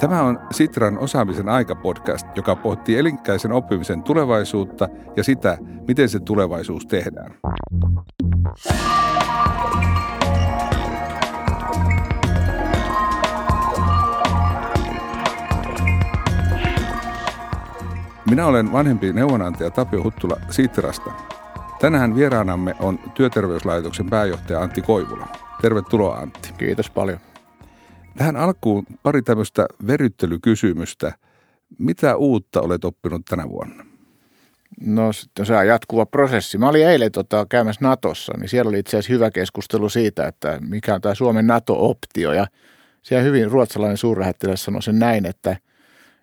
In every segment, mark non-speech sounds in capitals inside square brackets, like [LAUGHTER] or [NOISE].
Tämä on Sitran osaamisen aika-podcast, joka pohtii elinkäisen oppimisen tulevaisuutta ja sitä, miten se tulevaisuus tehdään. Minä olen vanhempi neuvonantaja Tapio Huttula Sitrasta. Tänään vieraanamme on Työterveyslaitoksen pääjohtaja Antti Koivula. Tervetuloa Antti. Kiitos paljon. Tähän alkuun pari tämmöistä veryttelykysymystä. Mitä uutta olet oppinut tänä vuonna? No se on jatkuva prosessi. Mä olin eilen tota, käymässä Natossa, niin siellä oli itse asiassa hyvä keskustelu siitä, että mikä on tämä Suomen NATO-optio. Ja siellä hyvin ruotsalainen suurlähettiläs sanoi sen näin, että,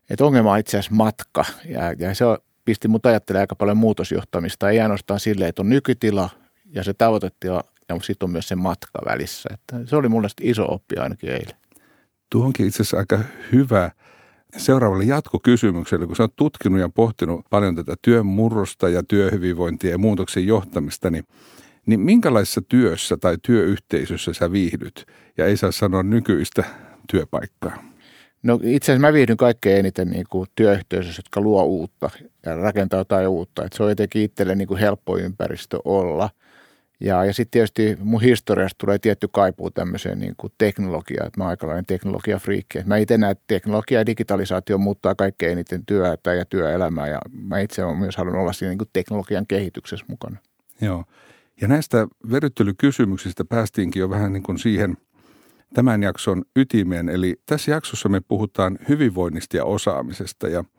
että ongelma on itse asiassa matka. Ja, ja se pisti mut ajattelemaan aika paljon muutosjohtamista. Ei ainoastaan silleen, että on nykytila ja se tavoitetila, ja sitten on myös se matka välissä. Että se oli mulle iso oppi ainakin eilen. Tuohonkin itse asiassa aika hyvä seuraavalle jatkokysymykselle, kun sä oot tutkinut ja pohtinut paljon tätä työn murrosta ja työhyvinvointia ja muutoksen johtamista, niin, niin minkälaisessa työssä tai työyhteisössä sä viihdyt? Ja ei saa sanoa nykyistä työpaikkaa. No itse asiassa mä viihdyn kaikkein eniten niin kuin työyhteisössä, jotka luo uutta ja rakentaa jotain uutta. Et se on jotenkin itselle niin kuin helppo ympäristö olla – ja, ja sitten tietysti mun historiasta tulee tietty kaipuu tämmöiseen niin kuin teknologiaan, että mä oon aikalainen teknologiafriikki. Mä itse näen, että teknologia ja digitalisaatio muuttaa kaikkein eniten työtä ja työelämää ja mä itse olen myös halunnut olla siinä niin kuin teknologian kehityksessä mukana. Joo. Ja näistä veryttelykysymyksistä päästiinkin jo vähän niin kuin siihen tämän jakson ytimeen. Eli tässä jaksossa me puhutaan hyvinvoinnista ja osaamisesta ja –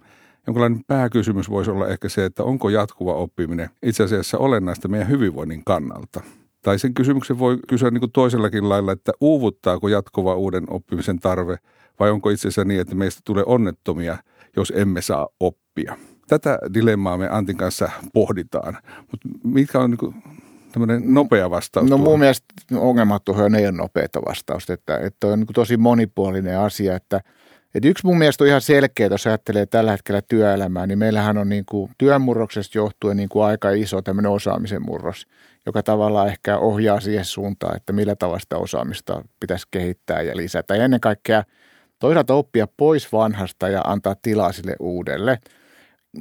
jonkinlainen pääkysymys voisi olla ehkä se, että onko jatkuva oppiminen itse asiassa olennaista meidän hyvinvoinnin kannalta. Tai sen kysymyksen voi kysyä niin kuin toisellakin lailla, että uuvuttaako jatkuva uuden oppimisen tarve vai onko itse asiassa niin, että meistä tulee onnettomia, jos emme saa oppia. Tätä dilemmaa me Antin kanssa pohditaan, mutta mitkä on niin kuin tämmöinen nopea vastaus? No tuohon? mun mielestä ongelmat tuohon ei ole nopeata vastausta, että, että on niin tosi monipuolinen asia, että – et yksi mun mielestä on ihan selkeä, jos ajattelee tällä hetkellä työelämää, niin meillähän on niin kuin työnmurroksesta johtuen niin kuin aika iso tämmöinen osaamisen murros, joka tavallaan ehkä ohjaa siihen suuntaan, että millä tavalla sitä osaamista pitäisi kehittää ja lisätä. Ja ennen kaikkea toisaalta oppia pois vanhasta ja antaa tilaa sille uudelle –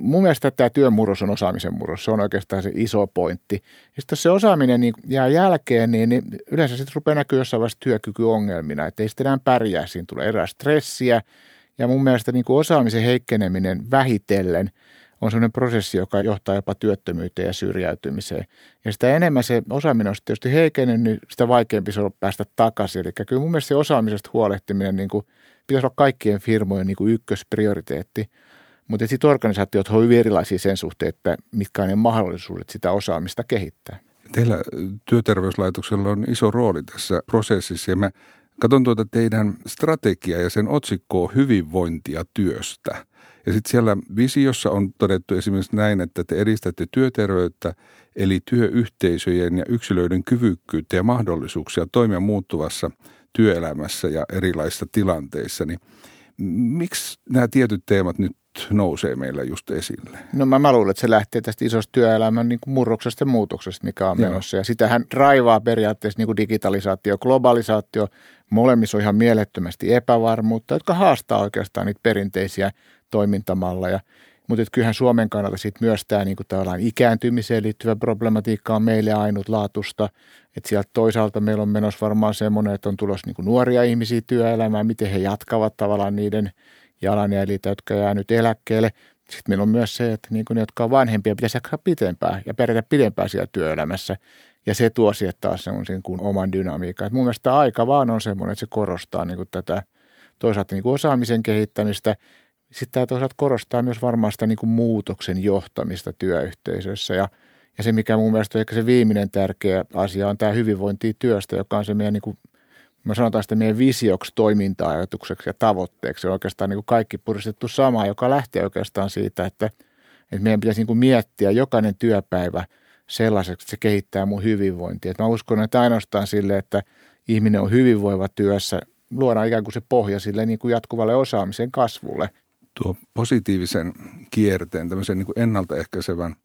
mun mielestä tämä työmurros on osaamisen murros. Se on oikeastaan se iso pointti. Ja sitten jos se osaaminen niin jää jälkeen, niin, niin yleensä sitten rupeaa näkyä jossain vaiheessa työkykyongelmina. Että ei sitten enää pärjää. Siinä tulee erää stressiä. Ja mun mielestä niin kuin osaamisen heikkeneminen vähitellen on sellainen prosessi, joka johtaa jopa työttömyyteen ja syrjäytymiseen. Ja sitä enemmän se osaaminen on tietysti heikennyt, niin sitä vaikeampi se on päästä takaisin. Eli kyllä mun mielestä se osaamisesta huolehtiminen niin kuin, pitäisi olla kaikkien firmojen niin kuin ykkösprioriteetti – mutta sitten organisaatiot ovat hyvin erilaisia sen suhteen, että mitkä ne mahdollisuudet sitä osaamista kehittää. Teillä työterveyslaitoksella on iso rooli tässä prosessissa ja mä katson tuota teidän strategiaa ja sen otsikkoa hyvinvointia työstä. Ja sitten siellä visiossa on todettu esimerkiksi näin, että te edistätte työterveyttä, eli työyhteisöjen ja yksilöiden kyvykkyyttä ja mahdollisuuksia toimia muuttuvassa työelämässä ja erilaisissa tilanteissa. Niin miksi nämä tietyt teemat nyt nousee meillä just esille? No mä, mä luulen, että se lähtee tästä isosta työelämän niin kuin murroksesta ja muutoksesta, mikä on Joo. menossa. Ja sitähän raivaa periaatteessa niin kuin digitalisaatio, globalisaatio. Molemmissa on ihan mielettömästi epävarmuutta, jotka haastaa oikeastaan niitä perinteisiä toimintamalleja. Mutta kyllähän Suomen kannalta sit myös tämä niinku ikääntymiseen liittyvä problematiikka on meille ainutlaatusta. Että sieltä toisaalta meillä on menossa varmaan semmoinen, että on tulossa niinku nuoria ihmisiä työelämään, miten he jatkavat tavallaan niiden jalanjäljiltä, jotka jää nyt eläkkeelle. Sitten meillä on myös se, että niin ne, jotka on vanhempia, pitäisi jaksaa pitempään ja pärjätä pidempään siellä työelämässä. Ja se tuo sieltä taas semmoisen kuin oman dynamiikan. Mun mielestä aika vaan on semmoinen, että se korostaa niin kuin tätä toisaalta niin kuin osaamisen kehittämistä. Sitten tämä toisaalta korostaa myös varmaan sitä niin kuin muutoksen johtamista työyhteisössä. Ja, ja se, mikä mun mielestä on ehkä se viimeinen tärkeä asia, on tämä hyvinvointi työstä, joka on se meidän niin kuin mä sanotaan sitä meidän visioksi, toiminta-ajatukseksi ja tavoitteeksi. On oikeastaan niin kuin kaikki puristettu sama, joka lähtee oikeastaan siitä, että, että meidän pitäisi niin kuin miettiä jokainen työpäivä sellaiseksi, että se kehittää mun hyvinvointia. Että mä uskon, että ainoastaan sille, että ihminen on hyvinvoiva työssä, luodaan ikään kuin se pohja sille niin kuin jatkuvalle osaamisen kasvulle. Tuo positiivisen kierteen, tämmöisen niin kuin ennaltaehkäisevän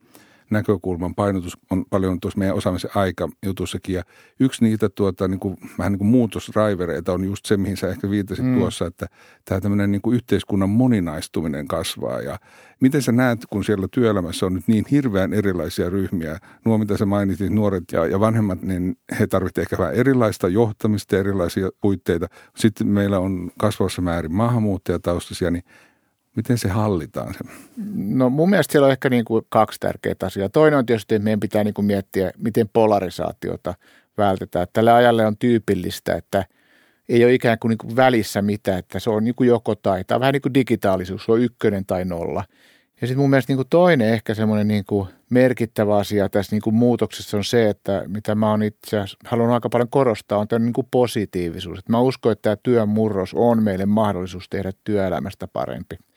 näkökulman painotus on paljon tuossa meidän osaamisen aika jutussakin. Ja yksi niitä tuota, niin kuin, vähän niin kuin muutosraivereita on just se, mihin sä ehkä viittasit mm. tuossa, että tämä tämmöinen niin kuin yhteiskunnan moninaistuminen kasvaa. Ja miten sä näet, kun siellä työelämässä on nyt niin hirveän erilaisia ryhmiä, nuo mitä sä mainitit, nuoret ja, ja vanhemmat, niin he tarvitsevat ehkä vähän erilaista johtamista, erilaisia puitteita. Sitten meillä on kasvavassa määrin maahanmuuttajataustaisia, niin Miten se hallitaan? No mun mielestä siellä on ehkä niin kuin kaksi tärkeää asiaa. Toinen on tietysti, että meidän pitää niin kuin miettiä, miten polarisaatiota vältetään. Tällä ajalle on tyypillistä, että ei ole ikään kuin, niin kuin välissä mitään, että se on niin kuin joko tai. Tämä on vähän niin kuin digitaalisuus, se on ykkönen tai nolla. Ja sitten mun mielestä niin kuin toinen ehkä semmoinen niin kuin merkittävä asia tässä niin kuin muutoksessa on se, että mitä mä oon itse halunnut aika paljon korostaa, on tämä niin kuin positiivisuus. Että mä uskon, että tämä työn murros on meille mahdollisuus tehdä työelämästä parempi –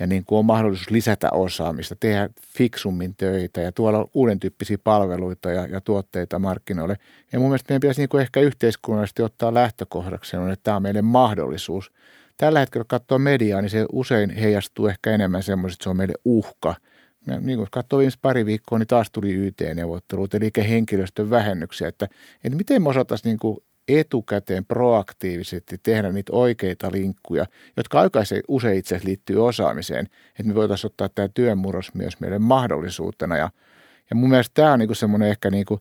ja niin kuin on mahdollisuus lisätä osaamista, tehdä fiksummin töitä ja tuolla uuden tyyppisiä palveluita ja, ja tuotteita markkinoille. Ja mun mielestä meidän pitäisi niin kuin ehkä yhteiskunnallisesti ottaa lähtökohdaksi, että tämä on meille mahdollisuus. Tällä hetkellä, kun katsoo mediaa, niin se usein heijastuu ehkä enemmän semmoista, että se on meille uhka. Ja niin kuin katsoo viimeiset pari viikkoa, niin taas tuli YT-neuvottelut, eli henkilöstön vähennyksiä, että, että miten me osattaisiin niin kuin etukäteen proaktiivisesti tehdä niitä oikeita linkkuja, jotka aika usein itse asiassa liittyy osaamiseen, että me voitaisiin ottaa tämä työmurros myös meille mahdollisuutena. Ja, ja mun mielestä tämä on niinku semmoinen ehkä, niinku,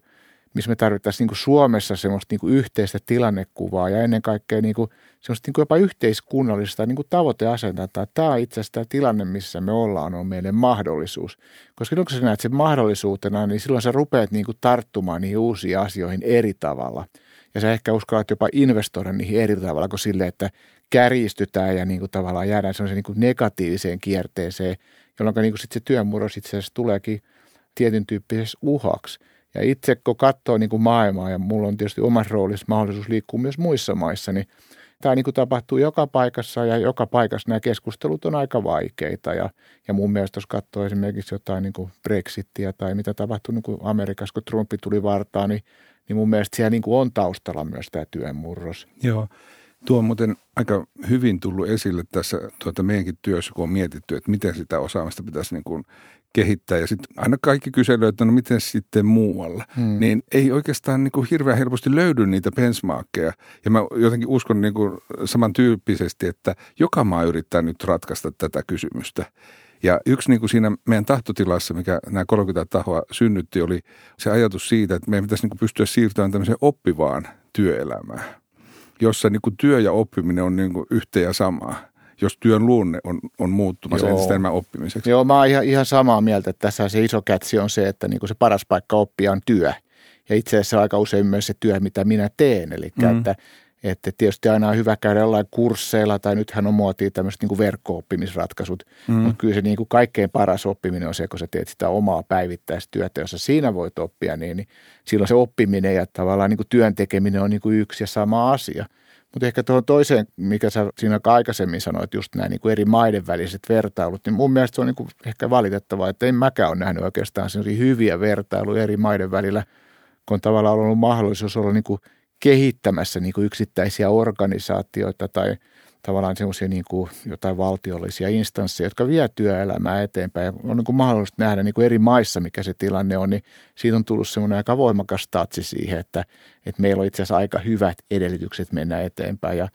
missä me tarvittaisiin niinku Suomessa semmoista niinku yhteistä tilannekuvaa ja ennen kaikkea niinku, semmoista niinku jopa yhteiskunnallista niinku tavoiteasentaa. Tämä on itse asiassa tämä tilanne, missä me ollaan, on meille mahdollisuus. Koska kun sä näet sen mahdollisuutena, niin silloin sä rupeat niinku tarttumaan niihin uusiin asioihin eri tavalla – ja sä ehkä uskallat jopa investoida niihin eri tavalla kuin sille, että kärjistytään ja niin kuin tavallaan jäädään sellaiseen niin kuin negatiiviseen kierteeseen, jolloin niin kuin sit se työmurros itse asiassa tuleekin tietyn tyyppisessä uhaksi. Ja itse kun katsoo niin kuin maailmaa ja mulla on tietysti omassa roolissa mahdollisuus liikkua myös muissa maissa, niin tämä niin kuin tapahtuu joka paikassa ja joka paikassa nämä keskustelut on aika vaikeita. Ja, ja mun mielestä jos katsoo esimerkiksi jotain niin kuin Brexitia tai mitä tapahtui niin kuin Amerikassa, kun Trumpi tuli vartaan, niin niin mun mielestä siellä niin kuin on taustalla myös tämä työn murros. Joo. Tuo on muuten aika hyvin tullut esille tässä tuota meidänkin työssä, kun on mietitty, että miten sitä osaamista pitäisi niin kuin kehittää. Ja sitten aina kaikki kyselevät, että no miten sitten muualla. Hmm. Niin ei oikeastaan niin kuin hirveän helposti löydy niitä benchmarkkeja. Ja mä jotenkin uskon niin kuin samantyyppisesti, että joka maa yrittää nyt ratkaista tätä kysymystä. Ja yksi niin kuin siinä meidän tahtotilassa, mikä nämä 30 tahoa synnytti, oli se ajatus siitä, että meidän pitäisi niin kuin pystyä siirtymään tämmöiseen oppivaan työelämään, jossa niin kuin työ ja oppiminen on niin kuin yhteen ja samaa jos työn luonne on, on muuttumassa Joo. entistä enemmän oppimiseksi. Joo, mä oon ihan, ihan samaa mieltä, että tässä se iso kätsi on se, että niin kuin se paras paikka oppia on työ. Ja itse asiassa aika usein myös se työ, mitä minä teen. Eli mm. että että tietysti aina on hyvä käydä jollain kursseilla tai nythän on muotia tämmöiset niin verkko-oppimisratkaisut. Mm. Mutta kyllä se niin kuin kaikkein paras oppiminen on se, kun sä teet sitä omaa päivittäistyötä, jossa siinä voit oppia, niin, niin silloin se oppiminen ja tavallaan niin kuin työn tekeminen on niin kuin yksi ja sama asia. Mutta ehkä tuohon toiseen, mikä sä siinä aikaisemmin sanoit, just nämä niin kuin eri maiden väliset vertailut, niin mun mielestä se on niin kuin ehkä valitettavaa, että en mäkään ole nähnyt oikeastaan hyviä vertailuja eri maiden välillä, kun on tavallaan ollut mahdollisuus olla niin kuin – kehittämässä niin kuin yksittäisiä organisaatioita tai tavallaan semmoisia niin kuin jotain valtiollisia instansseja, jotka vie työelämää eteenpäin. On niin kuin mahdollista nähdä niin kuin eri maissa, mikä se tilanne on, niin siitä on tullut semmoinen aika voimakas tatsi siihen, että, että meillä on itse asiassa aika hyvät edellytykset mennä eteenpäin. Ja,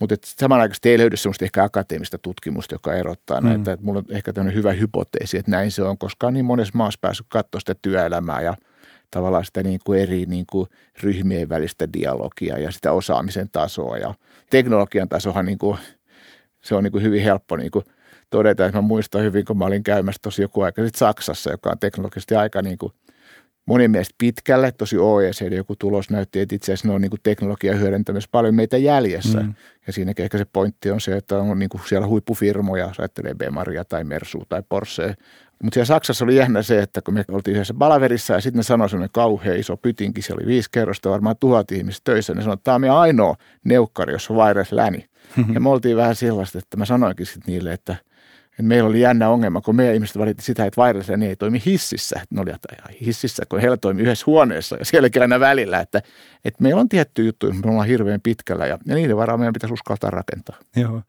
mutta että samanaikaisesti ei löydy semmoista ehkä akateemista tutkimusta, joka erottaa mm. näitä. Että mulla on ehkä tämmöinen hyvä hypoteesi, että näin se on, koska on niin monessa maassa päässyt katsoa sitä työelämää ja – tavallaan sitä niin kuin eri niin kuin ryhmien välistä dialogia ja sitä osaamisen tasoa. Ja teknologian tasohan niin kuin, se on niin kuin hyvin helppo niin kuin todeta, että mä muistan hyvin, kun mä olin käymässä tosi joku aika sitten Saksassa, joka on teknologisesti aika niin kuin monen mielestä pitkälle. Tosi OECD joku tulos näytti, että itse asiassa ne on niin kuin teknologia hyödyntämässä paljon meitä jäljessä. Mm. Ja siinäkin ehkä se pointti on se, että on niin kuin siellä huippufirmoja, jos ajattelee Bemaria tai Mersu tai Porsche, mutta siellä Saksassa oli jännä se, että kun me oltiin yhdessä palaverissa ja sitten ne sanoi semmoinen kauhean iso pytinki, se oli viisi kerrosta, varmaan tuhat ihmistä töissä. Ne sanoi, että tämä on meidän ainoa neukkari, jossa on wireless läni. Ja me oltiin vähän sellaista, että mä sanoinkin sitten niille, että, että meillä oli jännä ongelma, kun meidän ihmiset valitti sitä, että wireless läni ei toimi hississä. Ne oli hississä, kun heillä toimi yhdessä huoneessa ja sielläkin aina välillä, että, että meillä on tietty juttu, me ollaan hirveän pitkällä ja, ja niiden varaa meidän pitäisi uskaltaa rakentaa. Joo.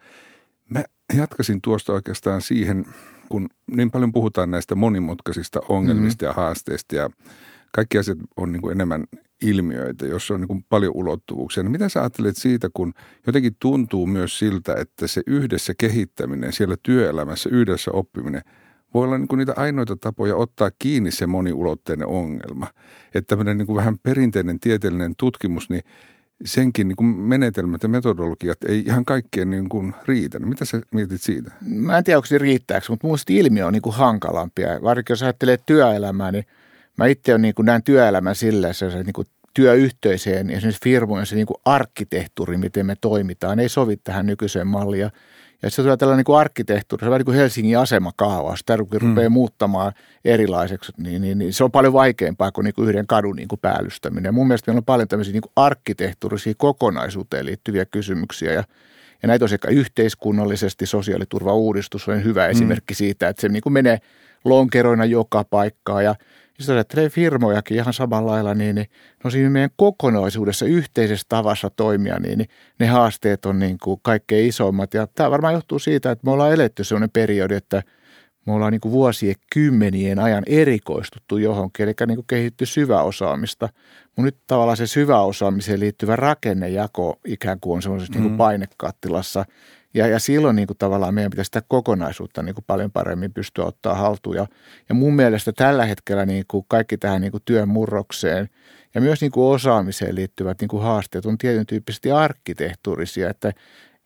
Mä jatkasin tuosta oikeastaan siihen kun niin paljon puhutaan näistä monimutkaisista ongelmista mm-hmm. ja haasteista ja kaikki asiat on niin kuin enemmän ilmiöitä, jossa on niin kuin paljon ulottuvuuksia. No mitä sä ajattelet siitä, kun jotenkin tuntuu myös siltä, että se yhdessä kehittäminen siellä työelämässä, yhdessä oppiminen voi olla niin kuin niitä ainoita tapoja ottaa kiinni se moniulotteinen ongelma. Että tämmöinen niin kuin vähän perinteinen tieteellinen tutkimus, niin senkin niin kuin menetelmät ja metodologiat ei ihan kaikkien niin kuin riitä. No mitä sä mietit siitä? Mä en tiedä, onko se riittääkö, mutta minusta ilmiö on niin kuin hankalampia. Varsinkin jos ajattelee työelämää, niin mä itse on niin kuin näen työelämän sillä, että se niin kuin työyhteisöjen, esimerkiksi firmojen se niin kuin arkkitehtuuri, miten me toimitaan, ei sovi tähän nykyiseen malliin. Ja se tulee tällainen niin arkkitehtuuri, se on vähän niin kuin Helsingin asemakaava, jos tämä hmm. rupeaa muuttamaan erilaiseksi, niin, niin, niin, se on paljon vaikeampaa kuin, niin kuin yhden kadun niin kuin päällystäminen. Ja mun mielestä meillä on paljon tämmöisiä niin kuin arkkitehtuurisia kokonaisuuteen liittyviä kysymyksiä ja ja näitä on sekä yhteiskunnallisesti sosiaaliturvauudistus on hyvä hmm. esimerkki siitä, että se niin kuin menee lonkeroina joka paikkaan ja jos ajattelee firmojakin ihan samalla lailla, niin, niin no siinä meidän kokonaisuudessa yhteisessä tavassa toimia, niin, niin ne haasteet on niin kuin kaikkein isommat. Ja tämä varmaan johtuu siitä, että me ollaan eletty sellainen periodi, että me ollaan niin kuin vuosien kymmenien ajan erikoistuttu johonkin, eli niin kuin kehitty syväosaamista. Mutta nyt tavallaan se syväosaamiseen liittyvä rakennejako ikään kuin on semmoisessa mm. niin kuin painekattilassa – ja, ja silloin niin kuin tavallaan meidän pitäisi sitä kokonaisuutta niin kuin paljon paremmin pystyä ottaa haltuun. Ja, ja mun mielestä tällä hetkellä niin kuin kaikki tähän niin kuin työn murrokseen ja myös niin kuin osaamiseen liittyvät niin kuin haasteet on tietyn tyyppisesti arkkitehtuurisia. Että,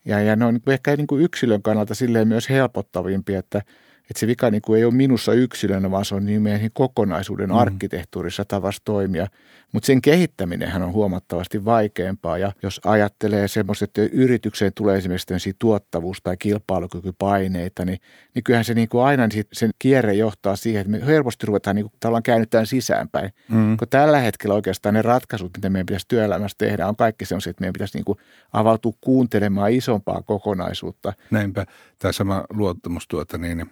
ja, ja ne on niin kuin ehkä niin kuin yksilön kannalta silleen myös helpottavimpia, että – että se vika niin kuin ei ole minussa yksilönä, vaan se on niin meidän kokonaisuuden mm. arkkitehtuurissa tavassa toimia. Mutta sen kehittäminen on huomattavasti vaikeampaa ja jos ajattelee semmoista, että yritykseen tulee esimerkiksi tuottavuus- tai kilpailukykypaineita, niin, niin kyllähän se niin kuin aina niin sen kierre johtaa siihen, että me helposti ruvetaan niin kuin, käännytään sisäänpäin. Mm. Kun tällä hetkellä oikeastaan ne ratkaisut, mitä meidän pitäisi työelämässä tehdä, on kaikki sellaiset, että meidän pitäisi niin kuin avautua kuuntelemaan isompaa kokonaisuutta. Näinpä tämä sama luottamustuota, niin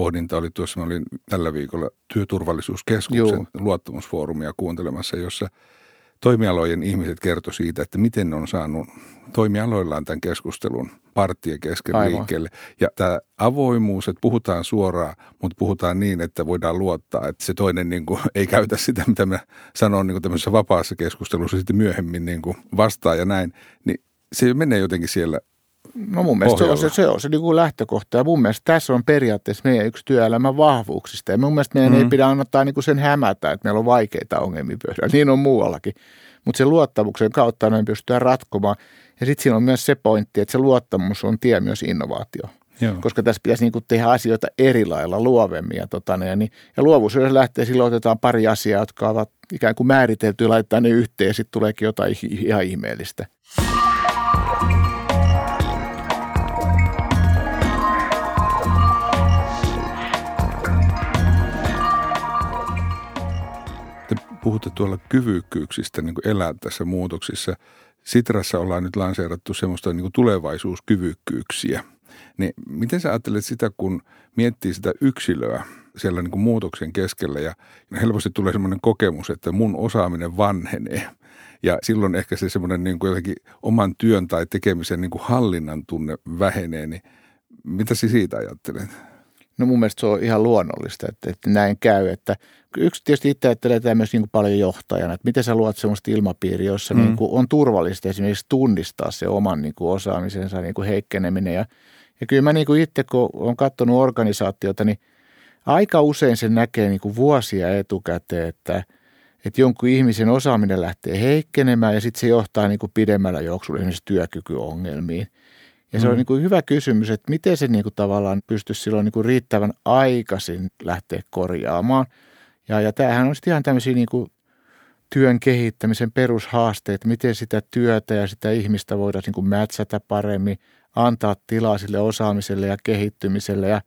pohdinta oli tuossa, mä olin tällä viikolla työturvallisuuskeskuksen Joo. luottamusfoorumia kuuntelemassa, jossa toimialojen ihmiset kertoi siitä, että miten ne on saanut toimialoillaan tämän keskustelun parttien kesken Aivan. liikkeelle. Ja tämä avoimuus, että puhutaan suoraan, mutta puhutaan niin, että voidaan luottaa, että se toinen niin kuin, [LAUGHS] ei käytä sitä, mitä mä sanon niin kuin tämmöisessä vapaassa keskustelussa sitten myöhemmin niin kuin vastaa ja näin, niin se menee jotenkin siellä No mun mielestä se on se, se, on se niin kuin lähtökohta ja mun mielestä tässä on periaatteessa meidän yksi työelämän vahvuuksista ja mun mielestä meidän mm. ei pidä annattaa niin kuin sen hämätä, että meillä on vaikeita ongelmia pöydällä, niin on muuallakin. Mutta sen luottamuksen kautta me pystytään ratkomaan ja sitten siinä on myös se pointti, että se luottamus on tie myös innovaatio. Joo. Koska tässä pitäisi niin kuin tehdä asioita eri lailla luovemmin. Ja, tota, ja, niin, ja luovuus, jos lähtee, silloin otetaan pari asiaa, jotka ovat ikään kuin määritelty, laittaa ne yhteen ja sitten tuleekin jotain ihan ihmeellistä. Puhutte tuolla kyvykkyyksistä niin elää tässä muutoksissa. Sitrassa ollaan nyt lanseerattu semmoista niin tulevaisuuskyvykkyyksiä. Niin miten sä ajattelet sitä, kun miettii sitä yksilöä siellä niin muutoksen keskellä ja helposti tulee semmoinen kokemus, että mun osaaminen vanhenee. Ja silloin ehkä se semmoinen niin jotenkin oman työn tai tekemisen niin hallinnan tunne vähenee, niin mitä sä siitä ajattelet? No mun mielestä se on ihan luonnollista, että, että näin käy. Että yksi tietysti itse ajattelee tätä myös niin kuin paljon johtajana, että miten sä luot sellaista ilmapiiriä, jossa mm. niin kuin on turvallista esimerkiksi tunnistaa se oman niin kuin osaamisensa niin kuin heikkeneminen. Ja, ja kyllä mä niin kuin itse, kun olen katsonut organisaatiota, niin aika usein se näkee niin kuin vuosia etukäteen, että, että jonkun ihmisen osaaminen lähtee heikkenemään ja sitten se johtaa niin kuin pidemmällä juoksulla esimerkiksi työkykyongelmiin – ja se mm. on niin kuin hyvä kysymys, että miten se niin kuin tavallaan pystyisi silloin niin kuin riittävän aikaisin lähteä korjaamaan. Ja, ja tämähän on sitten ihan tämmöisiä niin kuin työn kehittämisen perushaasteet, miten sitä työtä ja sitä ihmistä voidaan niin kuin mätsätä paremmin, antaa tilaa sille osaamiselle ja kehittymiselle ja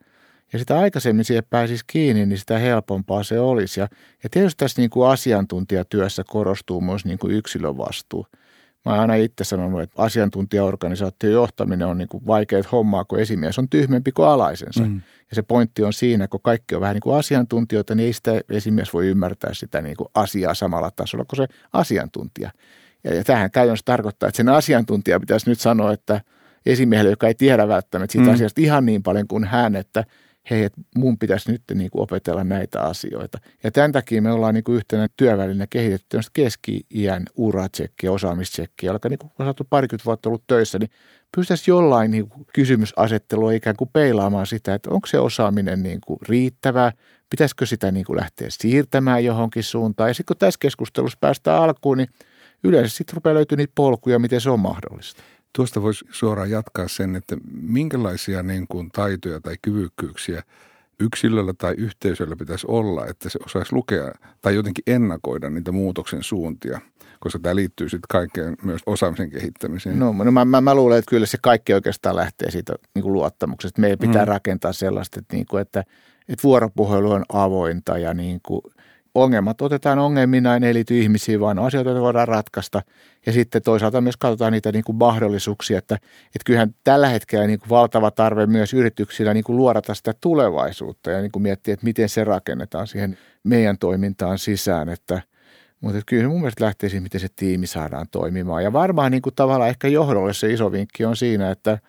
ja sitä aikaisemmin siihen pääsisi kiinni, niin sitä helpompaa se olisi. Ja, ja tietysti tässä niin kuin asiantuntijatyössä korostuu myös niin kuin yksilön vastuu – Mä oon aina itse sanonut, että asiantuntijaorganisaation johtaminen on niin kuin vaikeat hommaa, kun esimies on tyhmempi kuin alaisensa. Mm. Ja se pointti on siinä, kun kaikki on vähän niin kuin asiantuntijoita, niin ei sitä esimies voi ymmärtää sitä niin kuin asiaa samalla tasolla kuin se asiantuntija. Ja, ja tähän käytännössä tarkoittaa, että sen asiantuntija pitäisi nyt sanoa, että esimiehelle, joka ei tiedä välttämättä siitä mm. asiasta ihan niin paljon kuin hän, että hei, että mun pitäisi nyt niin kuin opetella näitä asioita. Ja tämän takia me ollaan niin kuin yhtenä työvälinä kehitetty keski-iän uratsekkiä, osaamistsekkiä, joka niin kuin on saatu parikymmentä vuotta ollut töissä, niin pystyttäisiin jollain niin kuin kysymysasettelua ikään kuin peilaamaan sitä, että onko se osaaminen niin kuin riittävää, pitäisikö sitä niin kuin lähteä siirtämään johonkin suuntaan. Ja sitten kun tässä keskustelussa päästään alkuun, niin yleensä sitten rupeaa löytyä niitä polkuja, miten se on mahdollista. Tuosta voisi suoraan jatkaa sen, että minkälaisia niin kuin taitoja tai kyvykkyyksiä yksilöllä tai yhteisöllä pitäisi olla, että se osaisi lukea tai jotenkin ennakoida niitä muutoksen suuntia, koska tämä liittyy sitten kaikkeen myös osaamisen kehittämiseen. No, no mä, mä, mä luulen, että kyllä se kaikki oikeastaan lähtee siitä niin kuin luottamuksesta. Meidän pitää mm. rakentaa sellaista, että, niin kuin, että, että vuoropuhelu on avointa ja niin kuin – ongelmat otetaan ongelmina, ei liity ihmisiin, vaan asioita joita voidaan ratkaista. Ja sitten toisaalta myös katsotaan niitä niin kuin mahdollisuuksia, että, että kyllähän tällä hetkellä niin kuin valtava tarve myös yrityksillä niin kuin luodata sitä tulevaisuutta ja niin kuin miettiä, että miten se rakennetaan siihen meidän toimintaan sisään. Että, mutta että kyllä mun mielestä lähtee siihen, miten se tiimi saadaan toimimaan. Ja varmaan niin kuin tavallaan ehkä johdolle se iso vinkki on siinä, että,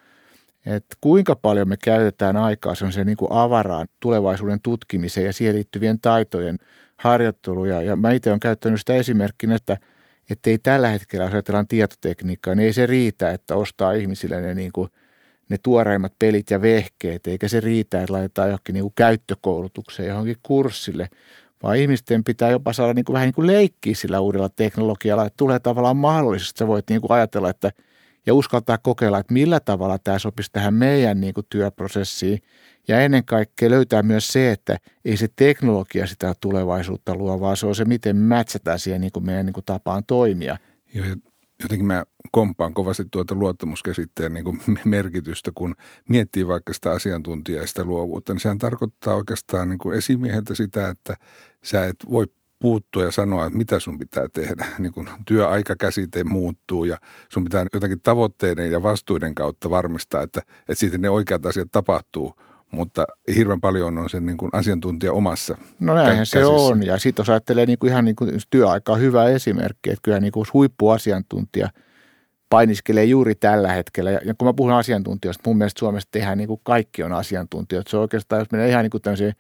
että kuinka paljon me käytetään aikaa se niin kuin avaraan tulevaisuuden tutkimiseen ja siihen liittyvien taitojen – harjoitteluja. Ja mä itse olen käyttänyt sitä esimerkkinä, että että ei tällä hetkellä, jos ajatellaan tietotekniikkaa, niin ei se riitä, että ostaa ihmisille ne, niin kuin, ne tuoreimmat pelit ja vehkeet, eikä se riitä, että laitetaan johonkin niin kuin käyttökoulutukseen, johonkin kurssille, vaan ihmisten pitää jopa saada niin kuin, vähän niin kuin leikkiä sillä uudella teknologialla, että tulee tavallaan mahdollisesti, sä voit niin kuin ajatella, että ja uskaltaa kokeilla, että millä tavalla tämä sopisi tähän meidän niin kuin työprosessiin – ja ennen kaikkea löytää myös se, että ei se teknologia sitä tulevaisuutta luo, vaan se on se, miten mätsätään siihen niin kuin meidän niin kuin tapaan toimia. Joo, jotenkin mä kompaan kovasti tuota luottamuskäsitteen niin kuin merkitystä, kun miettii vaikka sitä asiantuntijaa ja sitä luovuutta, niin sehän tarkoittaa oikeastaan niin kuin esimieheltä sitä, että sä et voi puuttua ja sanoa, että mitä sun pitää tehdä. [LAUGHS] Niin kun työaikakäsite muuttuu ja sun pitää jotenkin tavoitteiden ja vastuiden kautta varmistaa, että, että siitä ne oikeat asiat tapahtuu – mutta hirveän paljon on sen niin kuin asiantuntija omassa No näinhän käsissä. se on, ja sitten jos ajattelee niin kuin ihan niin kuin työaikaa hyvä esimerkki, että kyllä niin kuin huippuasiantuntija painiskelee juuri tällä hetkellä, ja kun mä puhun asiantuntijoista, mun mielestä Suomessa tehdään niin kuin kaikki on asiantuntijoita, se on oikeastaan, jos menee ihan niin kuin tämmöiseen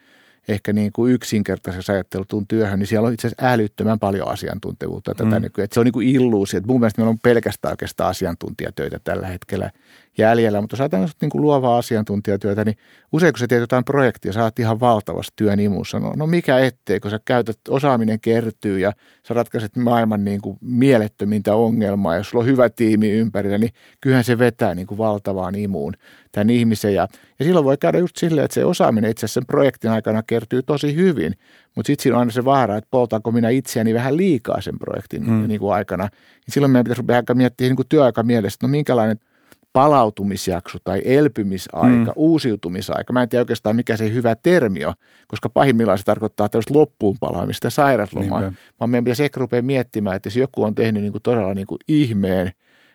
ehkä niin kuin yksinkertaisessa ajattelutun työhön, niin siellä on itse asiassa älyttömän paljon asiantuntevuutta tätä mm. nykyään. Että se on niin kuin illuusi, että mun mielestä meillä on pelkästään oikeastaan asiantuntijatöitä tällä hetkellä – jäljellä. Mutta jos ajatellaan niin kuin luovaa asiantuntijatyötä, niin usein kun sä teet jotain projektia, saat ihan valtavasti työn imussa. No, no mikä ettei, kun sä käytät, osaaminen kertyy ja sä ratkaiset maailman niin kuin mielettömintä ongelmaa. Jos sulla on hyvä tiimi ympärillä, niin kyllähän se vetää niin kuin valtavaan imuun tämän ihmisen. Ja, ja silloin voi käydä just silleen, että se osaaminen itse asiassa sen projektin aikana kertyy tosi hyvin. Mutta sitten siinä on aina se vaara, että poltaanko minä itseäni vähän liikaa sen projektin mm. niin kuin aikana. Ja silloin meidän pitäisi rupea miettiä niin kuin työaika mielessä, no minkälainen – palautumisjakso tai elpymisaika, mm. uusiutumisaika. Mä en tiedä oikeastaan mikä se hyvä termi on, koska pahimmillaan se tarkoittaa tällaista loppuun palaamista ja sairauslomaa. Niinpä. Vaan meidän pitäisi ehkä rupea miettimään, että jos joku on tehnyt niin kuin todella niin kuin ihmeen,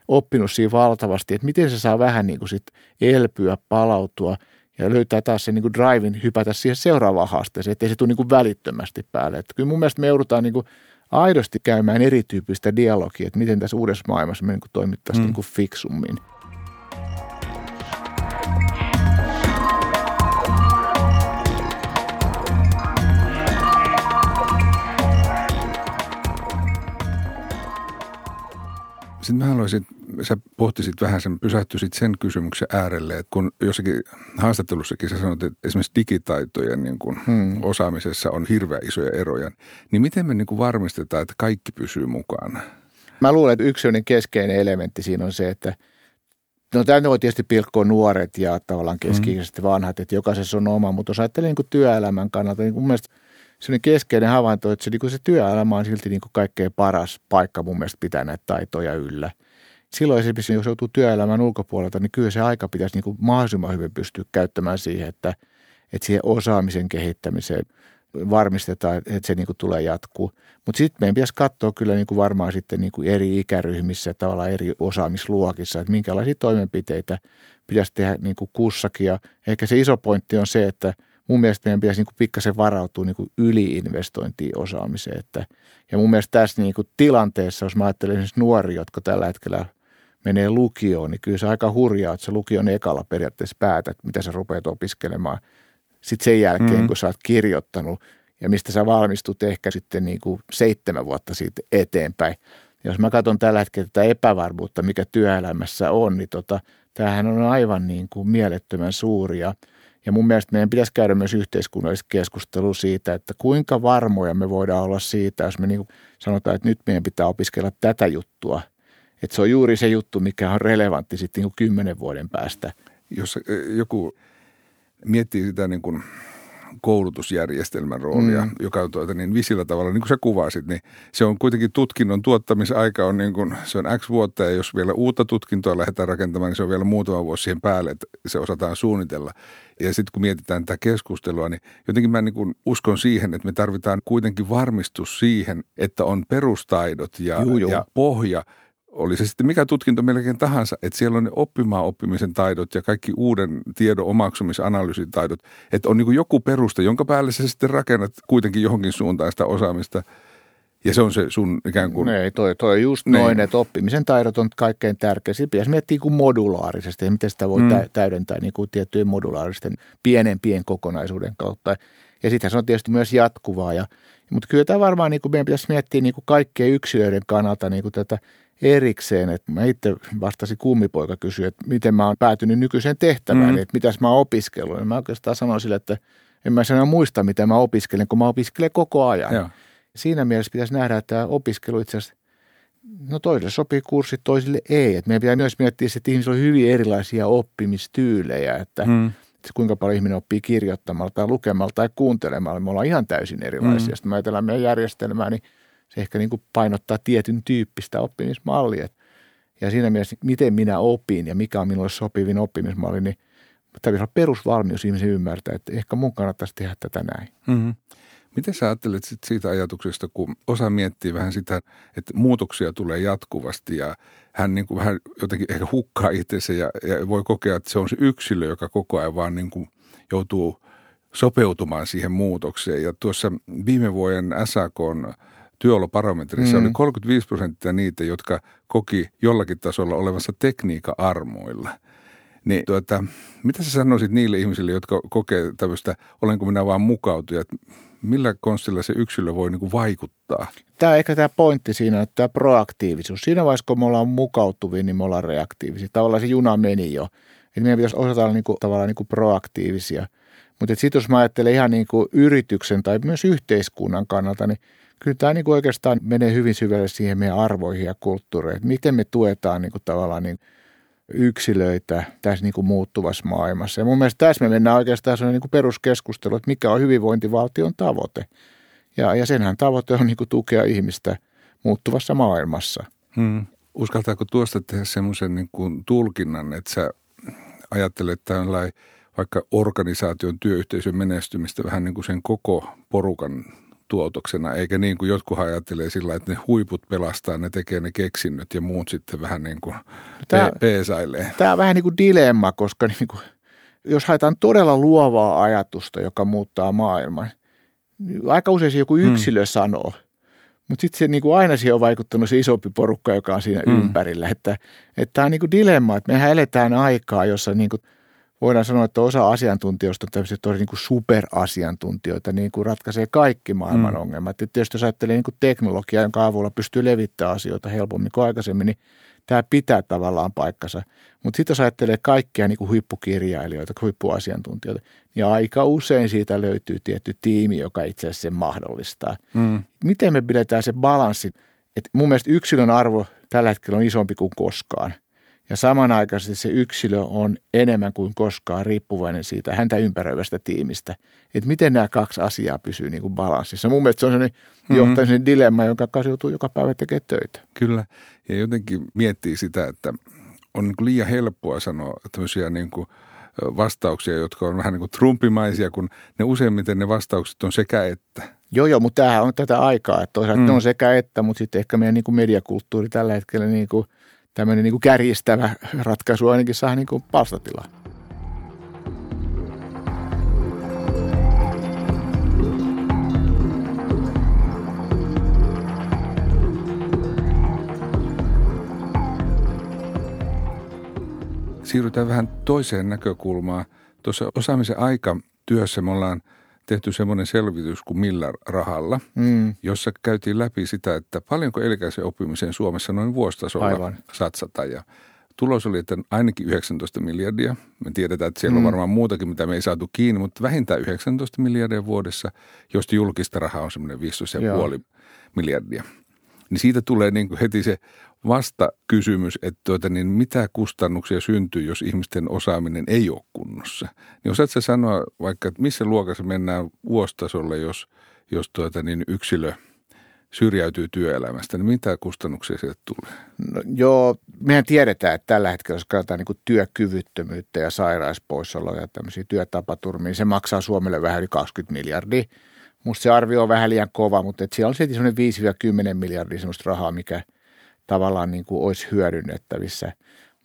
oppinut siinä valtavasti, että miten se saa vähän niin kuin sit elpyä, palautua ja löytää taas sen niin kuin drivein hypätä siihen seuraavaan haasteeseen, ettei se tule niin kuin välittömästi päälle. Että kyllä mun mielestä me joudutaan niin kuin aidosti käymään erityyppistä dialogia, että miten tässä uudessa maailmassa me niin kuin toimittaisiin mm. niin kuin fiksummin. Sitten mä haluaisin, sä pohtisit vähän sen, pysähtyisit sen kysymyksen äärelle, että kun jossakin haastattelussakin sä sanoit, että esimerkiksi digitaitojen niin kuin hmm. osaamisessa on hirveän isoja eroja, niin miten me niin kuin varmistetaan, että kaikki pysyy mukana? Mä luulen, että yksi keskeinen elementti siinä on se, että No tämä voi tietysti pilkkoa nuoret ja tavallaan keski hmm. vanhat, että jokaisessa on oma, mutta jos ajattelee niin työelämän kannalta, niin mun mielestä – sellainen keskeinen havainto, että se, niin kuin se työelämä on silti niin kuin kaikkein paras paikka mun mielestä pitää näitä taitoja yllä. Silloin esimerkiksi, jos joutuu työelämän ulkopuolelta, niin kyllä se aika pitäisi niin kuin mahdollisimman hyvin pystyä käyttämään siihen, että, että siihen osaamisen kehittämiseen varmistetaan, että se niin kuin tulee jatkuu. Mutta sitten meidän pitäisi katsoa kyllä niin kuin varmaan sitten niin kuin eri ikäryhmissä, tavallaan eri osaamisluokissa, että minkälaisia toimenpiteitä pitäisi tehdä niin kuin kussakin. Ja ehkä se iso pointti on se, että – mun mielestä meidän pitäisi niin pikkasen varautua niin yliinvestointiin osaamiseen. Että, ja mun mielestä tässä niin kuin tilanteessa, jos mä ajattelen esimerkiksi nuoria, jotka tällä hetkellä menee lukioon, niin kyllä se aika hurjaa, että se lukion ekalla periaatteessa päätät, mitä sä rupeat opiskelemaan. sitten sen jälkeen, mm. kun sä oot kirjoittanut ja mistä sä valmistut ehkä sitten niin kuin seitsemän vuotta siitä eteenpäin. Jos mä katson tällä hetkellä tätä epävarmuutta, mikä työelämässä on, niin tota, tämähän on aivan niin kuin mielettömän suuri ja, ja mun mielestä meidän pitäisi käydä myös yhteiskunnallista keskustelua siitä, että kuinka varmoja me voidaan olla siitä, jos me niin sanotaan, että nyt meidän pitää opiskella tätä juttua. Että se on juuri se juttu, mikä on relevantti sitten niin kymmenen vuoden päästä. Jos eh, joku miettii sitä niin kuin koulutusjärjestelmän roolia, mm. joka on tuota, niin visillä tavalla, niin kuin sä kuvasit, niin se on kuitenkin tutkinnon tuottamisaika on niin kuin, se on X vuotta ja jos vielä uutta tutkintoa lähdetään rakentamaan, niin se on vielä muutama vuosi siihen päälle, että se osataan suunnitella. Ja sitten kun mietitään tätä keskustelua, niin jotenkin mä niin kuin uskon siihen, että me tarvitaan kuitenkin varmistus siihen, että on perustaidot ja, juu, juu. ja pohja – oli se sitten mikä tutkinto melkein tahansa, että siellä on ne oppimaan oppimisen taidot ja kaikki uuden tiedon omaksumisanalyysin taidot, että on niin joku perusta, jonka päälle sä sitten rakennat kuitenkin johonkin suuntaan sitä osaamista. Ja se on se sun ikään kuin... Ei, toi, toi just niin. noin, että oppimisen taidot on kaikkein tärkeä. Sitten pitäisi miettiä kuin modulaarisesti, ja miten sitä voi mm. täydentää niin kuin tiettyjen modulaaristen pienempien kokonaisuuden kautta. Ja sitten se on tietysti myös jatkuvaa. Ja, mutta kyllä tämä varmaan niin kuin meidän pitäisi miettiä niin kuin kaikkien yksilöiden kannalta niin kuin tätä erikseen, että mä itse vastasin kummipoika kysyi, että miten mä oon päätynyt nykyiseen tehtävään, mm-hmm. että mitäs mä oon opiskellut. Ja mä oikeastaan sanoin sille, että en mä sano muista, mitä mä opiskelen, kun mä opiskelen koko ajan. Ja. Siinä mielessä pitäisi nähdä, että tämä opiskelu itse asiassa, no toisille sopii kurssit, toisille ei. Että meidän pitää myös miettiä, että ihmisillä on hyvin erilaisia oppimistyylejä, että, mm. että kuinka paljon ihminen oppii kirjoittamalla tai lukemalla tai kuuntelemalla. Me ollaan ihan täysin erilaisia. Mm. Sitten me ajatellaan meidän järjestelmää, niin – se ehkä niin kuin painottaa tietyn tyyppistä oppimismallia. Ja siinä mielessä, miten minä opin ja mikä on minulle sopivin oppimismalli, niin täytyisi olla perusvalmius ihmisen ymmärtää, että ehkä mun kannattaisi tehdä tätä näin. Mm-hmm. Miten sä ajattelet sit siitä ajatuksesta, kun osa miettii vähän sitä, että muutoksia tulee jatkuvasti ja hän niin kuin vähän jotenkin ehkä hukkaa itsensä ja, ja voi kokea, että se on se yksilö, joka koko ajan vaan niin kuin joutuu sopeutumaan siihen muutokseen. Ja tuossa viime vuoden SAK on työoloparometrissa mm. oli 35 prosenttia niitä, jotka koki jollakin tasolla olevassa tekniikka-armoilla. Niin tuota, mitä sä sanoisit niille ihmisille, jotka kokee tämmöistä, olenko minä vaan mukautuja, millä konstilla se yksilö voi niin kuin vaikuttaa? Tämä on ehkä tämä pointti siinä, että tämä proaktiivisuus. Siinä vaiheessa, kun me ollaan mukautuvia, niin me ollaan reaktiivisia. Tavallaan se juna meni jo. Eli meidän pitäisi osata olla niin kuin, tavallaan niin kuin proaktiivisia. Mutta sitten jos mä ajattelen ihan niin kuin yrityksen tai myös yhteiskunnan kannalta, niin – kyllä tämä niin kuin oikeastaan menee hyvin syvälle siihen meidän arvoihin ja kulttuureihin. Miten me tuetaan niin kuin tavallaan niin yksilöitä tässä niin kuin muuttuvassa maailmassa. Ja mun mielestä tässä me mennään oikeastaan sellainen niin peruskeskustelu, että mikä on hyvinvointivaltion tavoite. Ja, ja senhän tavoite on niin kuin tukea ihmistä muuttuvassa maailmassa. Hmm. Uskaltaako tuosta tehdä semmoisen niin tulkinnan, että sä ajattelet tällainen vaikka organisaation työyhteisön menestymistä vähän niin kuin sen koko porukan tuotoksena, eikä niin kuin jotkut ajattelee sillä, että ne huiput pelastaa, ne tekee ne keksinnöt ja muut sitten vähän niin kuin tämä, peesailee. Tämä on vähän niin kuin dilemma, koska niin kuin, jos haetaan todella luovaa ajatusta, joka muuttaa maailman, niin aika usein se joku hmm. yksilö hmm. sanoo, mutta sitten se niin kuin aina siihen on vaikuttanut se isompi porukka, joka on siinä hmm. ympärillä. Että, että tämä on niin kuin dilemma, että mehän eletään aikaa, jossa niin kuin – voidaan sanoa, että osa asiantuntijoista on tämmöisiä tosi niin kuin superasiantuntijoita, niin kuin ratkaisee kaikki maailman mm. ongelmat. Et tietysti jos ajattelee niin kuin teknologiaa, jonka avulla pystyy levittämään asioita helpommin kuin aikaisemmin, niin tämä pitää tavallaan paikkansa. Mutta sitten jos ajattelee kaikkia niin kuin huippukirjailijoita, huippuasiantuntijoita, niin aika usein siitä löytyy tietty tiimi, joka itse asiassa sen mahdollistaa. Mm. Miten me pidetään se balanssi? Et mun mielestä yksilön arvo tällä hetkellä on isompi kuin koskaan – ja samanaikaisesti se yksilö on enemmän kuin koskaan riippuvainen siitä häntä ympäröivästä tiimistä. Että miten nämä kaksi asiaa pysyy niin kuin balanssissa. Mun mielestä se on sellainen mm-hmm. johtaisen dilemma, jonka kanssa joutuu joka päivä tekemään töitä. Kyllä. Ja jotenkin miettii sitä, että on niin kuin liian helppoa sanoa tämmöisiä niin kuin vastauksia, jotka on vähän niin kuin trumpimaisia, kun ne useimmiten ne vastaukset on sekä että. Joo, joo, mutta tämähän on tätä aikaa, että toisaalta mm. ne on sekä että, mutta sitten ehkä meidän niin kuin mediakulttuuri tällä hetkellä niin kuin – tämmöinen niin kuin kärjistävä ratkaisu ainakin saa niin kuin palstatilaa. Siirrytään vähän toiseen näkökulmaan. Tuossa osaamisen aika työssä me ollaan tehty semmoinen selvitys kuin millä rahalla, mm. jossa käytiin läpi sitä, että paljonko elikäisen oppimiseen Suomessa noin vuositasolla Aivan. satsata. Ja tulos oli, että ainakin 19 miljardia. Me tiedetään, että siellä mm. on varmaan muutakin, mitä me ei saatu kiinni, mutta vähintään 19 miljardia vuodessa, josta julkista rahaa on semmoinen 15,5 miljardia. Niin siitä tulee niin kuin heti se vasta kysymys, että tuota, niin mitä kustannuksia syntyy, jos ihmisten osaaminen ei ole kunnossa. Niin osaatko sanoa vaikka, että missä luokassa mennään vuositasolle, jos, jos tuota, niin yksilö syrjäytyy työelämästä, niin mitä kustannuksia sieltä tulee? No, joo, mehän tiedetään, että tällä hetkellä, jos katsotaan niin työkyvyttömyyttä ja sairauspoissaoloja ja tämmöisiä työtapaturmia, niin se maksaa Suomelle vähän yli 20 miljardia. Musta se arvio on vähän liian kova, mutta siellä on semmoinen 5-10 miljardia semmoista rahaa, mikä – tavallaan niin kuin olisi hyödynnettävissä.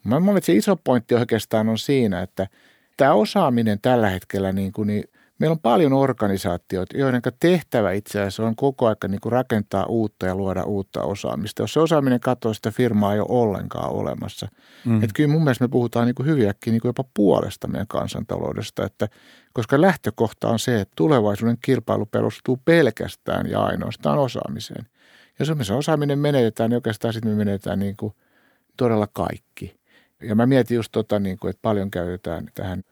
Mä luulen, että se iso pointti oikeastaan on siinä, että tämä osaaminen tällä hetkellä, niin kuin, niin meillä on paljon organisaatioita, joiden tehtävä itse asiassa on koko ajan niin kuin rakentaa uutta ja luoda uutta osaamista. Jos se osaaminen katoaa, sitä firmaa ei ole ollenkaan olemassa. Mm. Että kyllä mun mielestä me puhutaan niin kuin hyviäkin niin kuin jopa puolesta meidän kansantaloudesta, että koska lähtökohta on se, että tulevaisuuden kilpailu perustuu pelkästään ja ainoastaan osaamiseen. Jos me osaaminen menetetään, niin oikeastaan sitten me menetetään niin kuin todella kaikki. Ja mä mietin just tota, niin kuin, että paljon käytetään tähän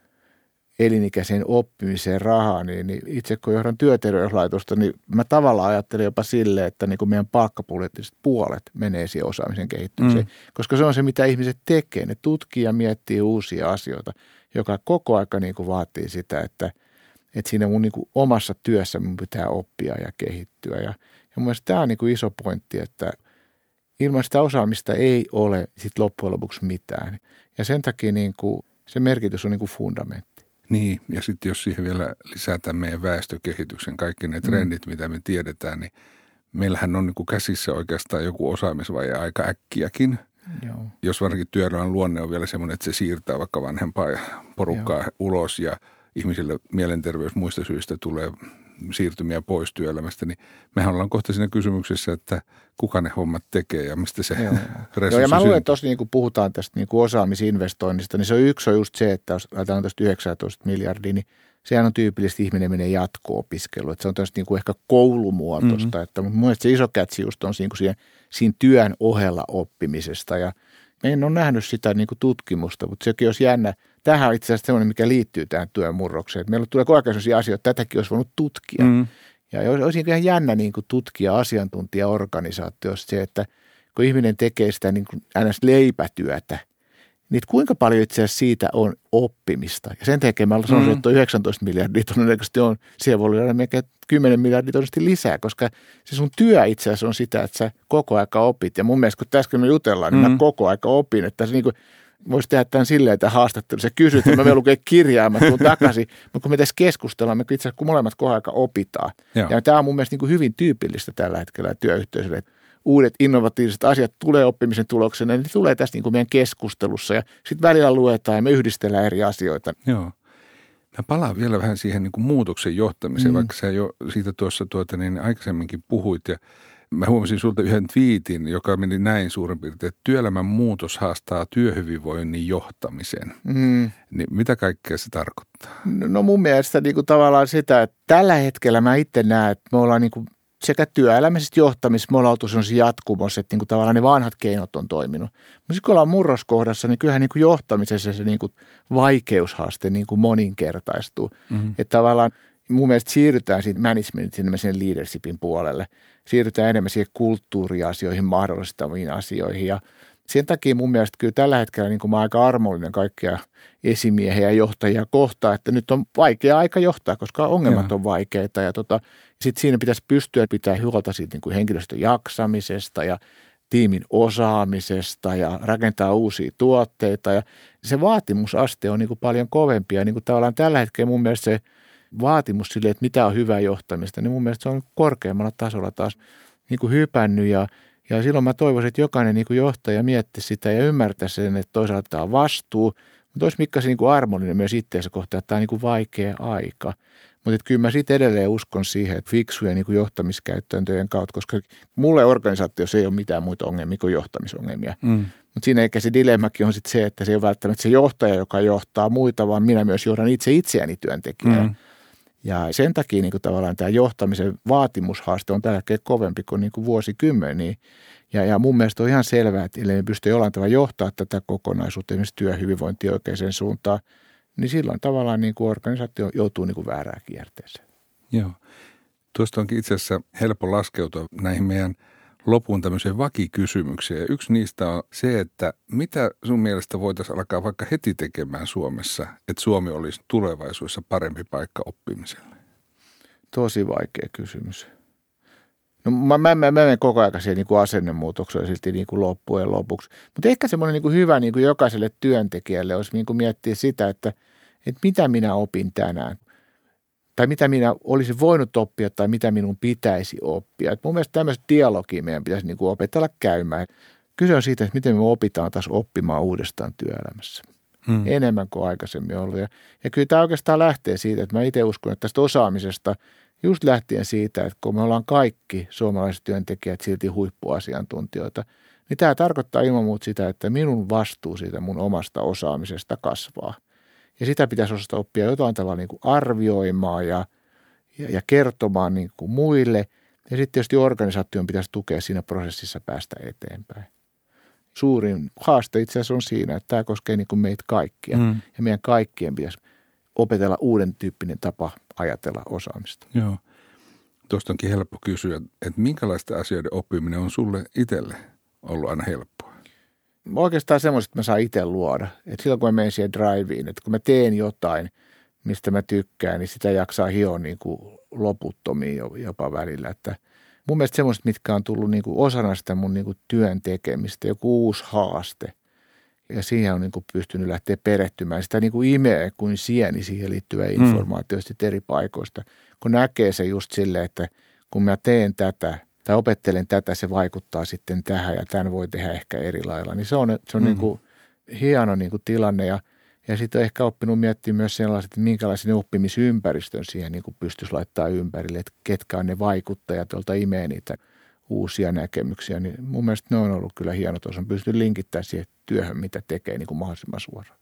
elinikäiseen oppimiseen rahaa, niin, niin itse kun johdan työterveyslaitosta, niin mä tavallaan ajattelen jopa silleen, että niin kuin meidän palkkapuljettiset puolet menee siihen osaamisen kehittymiseen, mm. koska se on se, mitä ihmiset tekee. Ne tutkii ja miettii uusia asioita, joka koko aika niin kuin vaatii sitä, että, että siinä mun niin kuin omassa työssä mun pitää oppia ja kehittyä. Ja ja mun mielestä tämä on niin kuin iso pointti, että ilman sitä osaamista ei ole sit loppujen lopuksi mitään. Ja sen takia niin kuin se merkitys on niin kuin fundamentti. Niin, ja sitten jos siihen vielä lisätään meidän väestökehityksen kaikki ne mm. trendit, mm. mitä me tiedetään, niin meillähän on niin kuin käsissä oikeastaan joku osaamisvaje aika äkkiäkin. Joo. Jos varsinkin työelämän luonne on vielä semmoinen, että se siirtää vaikka vanhempaa porukkaa Joo. ulos ja ihmisille mielenterveys muista syistä tulee siirtymiä pois työelämästä, niin mehän ollaan kohta siinä kysymyksessä, että kuka ne hommat tekee ja mistä se Joo, [LAUGHS] Joo ja mä luulen, että tuossa niin kun puhutaan tästä niin osaamisinvestoinnista, niin se on yksi on just se, että jos ajatellaan tuosta 19 miljardia, niin sehän on tyypillisesti ihminen menee jatko-opiskeluun. Että se on tästä niin kuin ehkä koulumuotoista, mm-hmm. että mun mielestä se iso kätsi just on siinä, siinä, siinä työn ohella oppimisesta ja en ole nähnyt sitä niin kuin tutkimusta, mutta sekin olisi jännä – tämähän on itse asiassa sellainen, mikä liittyy tähän työn murrokseen. Meillä tulee koko ajan asioita, että tätäkin olisi voinut tutkia. Mm. Ja olisi ihan jännä niin kuin tutkia asiantuntijaorganisaatiosta se, että kun ihminen tekee sitä niin kuin leipätyötä, niin kuinka paljon itse asiassa siitä on oppimista. Ja sen takia mä sanoisin, mm. että 19 miljardia todennäköisesti on, siellä voi olla melkein 10 miljardia todennäköisesti lisää, koska se sun työ itse asiassa on sitä, että sä koko aika opit. Ja mun mielestä kun tässä kun me jutellaan, niin mm. mä koko aika opin, että se niin kuin – voisi tehdä tämän silleen, että haastattelu. Se kysyy, että mä lukee kirjaa, mä tulen takaisin. Mutta kun me tässä keskustellaan, me itse asiassa kun molemmat koko aika opitaan. Joo. Ja tämä on mun mielestä niin kuin hyvin tyypillistä tällä hetkellä työyhteisölle. Uudet innovatiiviset asiat tulee oppimisen tuloksena, niin tulee tässä niin kuin meidän keskustelussa. Ja sitten välillä luetaan ja me yhdistellään eri asioita. Joo. Mä palaan vielä vähän siihen niin kuin muutoksen johtamiseen, mm. vaikka sä jo siitä tuossa tuota, niin aikaisemminkin puhuit. Ja Mä huomasin sulta yhden twiitin, joka meni näin suurin piirtein, että työelämän muutos haastaa työhyvinvoinnin johtamisen. Mm. Niin mitä kaikkea se tarkoittaa? No, no mun mielestä niin kuin tavallaan sitä, että tällä hetkellä mä itse näen, että me ollaan niin kuin sekä työelämäisessä johtamisessa me ollaan oltu jatkumossa, että niin kuin tavallaan ne vanhat keinot on toiminut. Mutta kun ollaan murroskohdassa, niin kyllähän niin kuin johtamisessa se niin kuin vaikeushaaste niin kuin moninkertaistuu. Mm-hmm. Että tavallaan mun mielestä siirrytään siitä managementin sinne leadershipin puolelle – siirrytään enemmän siihen kulttuuriasioihin, mahdollistamiin asioihin. Ja sen takia mun mielestä kyllä tällä hetkellä niin kuin mä aika armollinen kaikkia esimiehiä ja johtajia kohtaan, että nyt on vaikea aika johtaa, koska ongelmat Joo. on vaikeita. Ja tota, sitten siinä pitäisi pystyä pitää huolta siitä niin kuin henkilöstön jaksamisesta ja tiimin osaamisesta ja rakentaa uusia tuotteita. Ja se vaatimusaste on niin kuin paljon kovempi ja niin kuin tavallaan tällä hetkellä mun mielestä se – vaatimus sille, että mitä on hyvää johtamista, niin mun mielestä se on korkeammalla tasolla taas niin kuin hypännyt ja, ja silloin mä toivoisin, että jokainen niin kuin johtaja miettisi sitä ja ymmärtää sen, että toisaalta tämä on vastuu, mutta olisi mikkaisen niin kuin armollinen myös itseensä kohtaan, että tämä on niin kuin vaikea aika. Mutta kyllä mä sitten edelleen uskon siihen, että fiksuja niin kuin johtamiskäyttööntöjen kautta, koska mulle organisaatiossa ei ole mitään muita ongelmia kuin johtamisongelmia. Mm. Mutta siinä eikä se dilemmakin on sitten se, että se ei ole välttämättä se johtaja, joka johtaa muita, vaan minä myös johdan itse itseäni työntekijänä. Mm. Ja sen takia niin kuin tavallaan tämä johtamisen vaatimushaaste on tällä hetkellä kovempi kuin, niin kuin vuosikymmeniä. Ja, ja mun mielestä on ihan selvää, että ellei me pysty jollain tavalla johtaa tätä kokonaisuutta, esimerkiksi työhyvinvointi oikeaan suuntaan, niin silloin tavallaan niin kuin organisaatio joutuu niin kuin väärään kierteeseen. Joo. Tuosta onkin itse asiassa helppo laskeutua näihin meidän lopun tämmöisiä vakikysymyksiä. Ja yksi niistä on se, että mitä sun mielestä voitaisiin alkaa vaikka heti tekemään Suomessa, että Suomi olisi tulevaisuudessa parempi paikka oppimiselle? Tosi vaikea kysymys. No mä, mä, mä, mä menen koko ajan siihen niin kuin asennemuutokseen silti niin kuin loppujen lopuksi. Mutta ehkä semmoinen niin kuin hyvä niin kuin jokaiselle työntekijälle olisi niin kuin miettiä sitä, että, että mitä minä opin tänään. Tai mitä minä olisin voinut oppia tai mitä minun pitäisi oppia. Et mun mielestä tämmöistä dialogia meidän pitäisi niin kuin opetella käymään. Kyse on siitä, että miten me opitaan taas oppimaan uudestaan työelämässä. Hmm. Enemmän kuin aikaisemmin ollut. Ja, ja kyllä tämä oikeastaan lähtee siitä, että mä itse uskon, että tästä osaamisesta – just lähtien siitä, että kun me ollaan kaikki suomalaiset työntekijät silti huippuasiantuntijoita, niin tämä tarkoittaa ilman muuta sitä, että minun vastuu siitä mun omasta osaamisesta kasvaa. Ja sitä pitäisi osata oppia jotain tavalla niin kuin arvioimaan ja, ja, ja kertomaan niin kuin muille. Ja sitten tietysti organisaation pitäisi tukea siinä prosessissa päästä eteenpäin. Suurin haaste itse asiassa on siinä, että tämä koskee niin kuin meitä kaikkia. Mm. Ja meidän kaikkien pitäisi opetella uuden tyyppinen tapa ajatella osaamista. Joo. Tuosta onkin helppo kysyä, että minkälaista asioiden oppiminen on sulle itselle ollut aina helppoa? Oikeastaan semmoista, että mä saan itse luoda. Että silloin kun mä menen siihen driveen, että kun mä teen jotain, mistä mä tykkään, niin sitä jaksaa hioa niin kuin loputtomiin jopa välillä. Että mun mielestä semmoista, mitkä on tullut niin kuin osana sitä mun niin kuin työn tekemistä, joku uusi haaste – ja siihen on niin kuin pystynyt lähteä perehtymään. Sitä niin kuin imee kuin sieni siihen liittyvää mm. informaatioista eri paikoista, kun näkee se just silleen, että kun mä teen tätä tai opettelen tätä, se vaikuttaa sitten tähän ja tämän voi tehdä ehkä eri lailla. Niin se on, se on mm. niin kuin hieno niin kuin tilanne ja, ja sitten on ehkä oppinut miettimään myös sellaiset, että minkälaisen oppimisympäristön siihen niin kuin pystyisi laittaa ympärille, että ketkä on ne vaikuttajat, joilta imee niitä – uusia näkemyksiä, niin mun mielestä ne on ollut kyllä hienot, jos on pystynyt linkittämään siihen työhön, mitä tekee niin kuin mahdollisimman suoraan.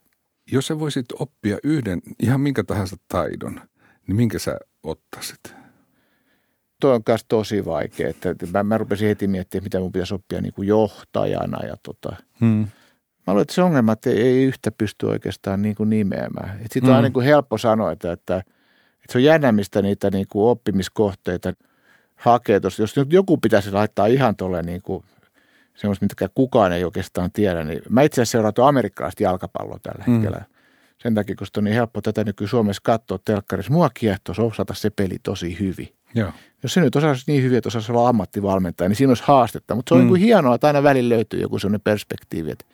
Jos sä voisit oppia yhden ihan minkä tahansa taidon, niin minkä sä ottaisit? Tuo on myös tosi vaikea. Että mä, mä rupesin heti miettimään, mitä mun pitäisi oppia niin kuin johtajana. Ja tota. hmm. Mä luulen, että se ongelma, että ei yhtä pysty oikeastaan niin kuin nimeämään. Sitten hmm. on niin kuin helppo sanoa, että, että, että se on jännä, mistä niitä niin kuin oppimiskohteita – hakee tuossa. Jos nyt joku pitäisi laittaa ihan tuolle niin kuin semmoista, mitä kukaan ei oikeastaan tiedä, niin mä itse asiassa seuraan amerikkalaista jalkapalloa tällä mm. hetkellä. Sen takia, kun on niin helppo tätä nyky Suomessa katsoa telkkarissa, mua kiehtoisi osata se peli tosi hyvin. Joo. Jos se nyt osaisi niin hyvin, että osaisi olla ammattivalmentaja, niin siinä olisi haastetta. Mutta se on mm. niin kuin hienoa, että aina välillä löytyy joku sellainen perspektiivi, että,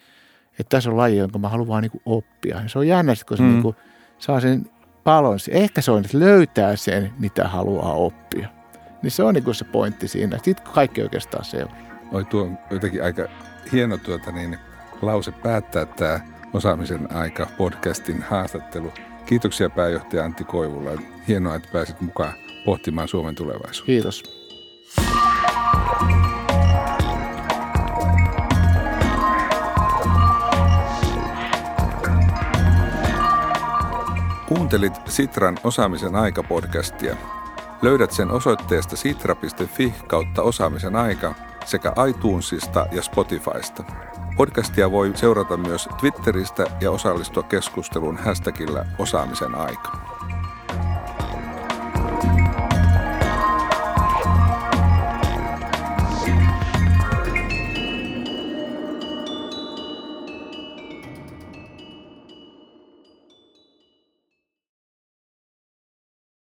että tässä on laji, jonka mä haluan vaan niin kuin oppia. Ja se on jännä, kun se mm. niin kuin saa sen palon. Ehkä se on, että löytää sen, mitä haluaa oppia. Niin se on niin kuin se pointti siinä. Sitten kaikki oikeastaan seuraa. Oi tuo on jotenkin aika hieno tuota niin, lause päättää tämä osaamisen aika podcastin haastattelu. Kiitoksia pääjohtaja Antti Koivula. Hienoa, että pääsit mukaan pohtimaan Suomen tulevaisuutta. Kiitos. Kuuntelit Sitran osaamisen aika-podcastia. Löydät sen osoitteesta sitra.fi kautta osaamisen aika sekä iTunesista ja Spotifysta. Podcastia voi seurata myös Twitteristä ja osallistua keskusteluun hashtagillä osaamisen aika.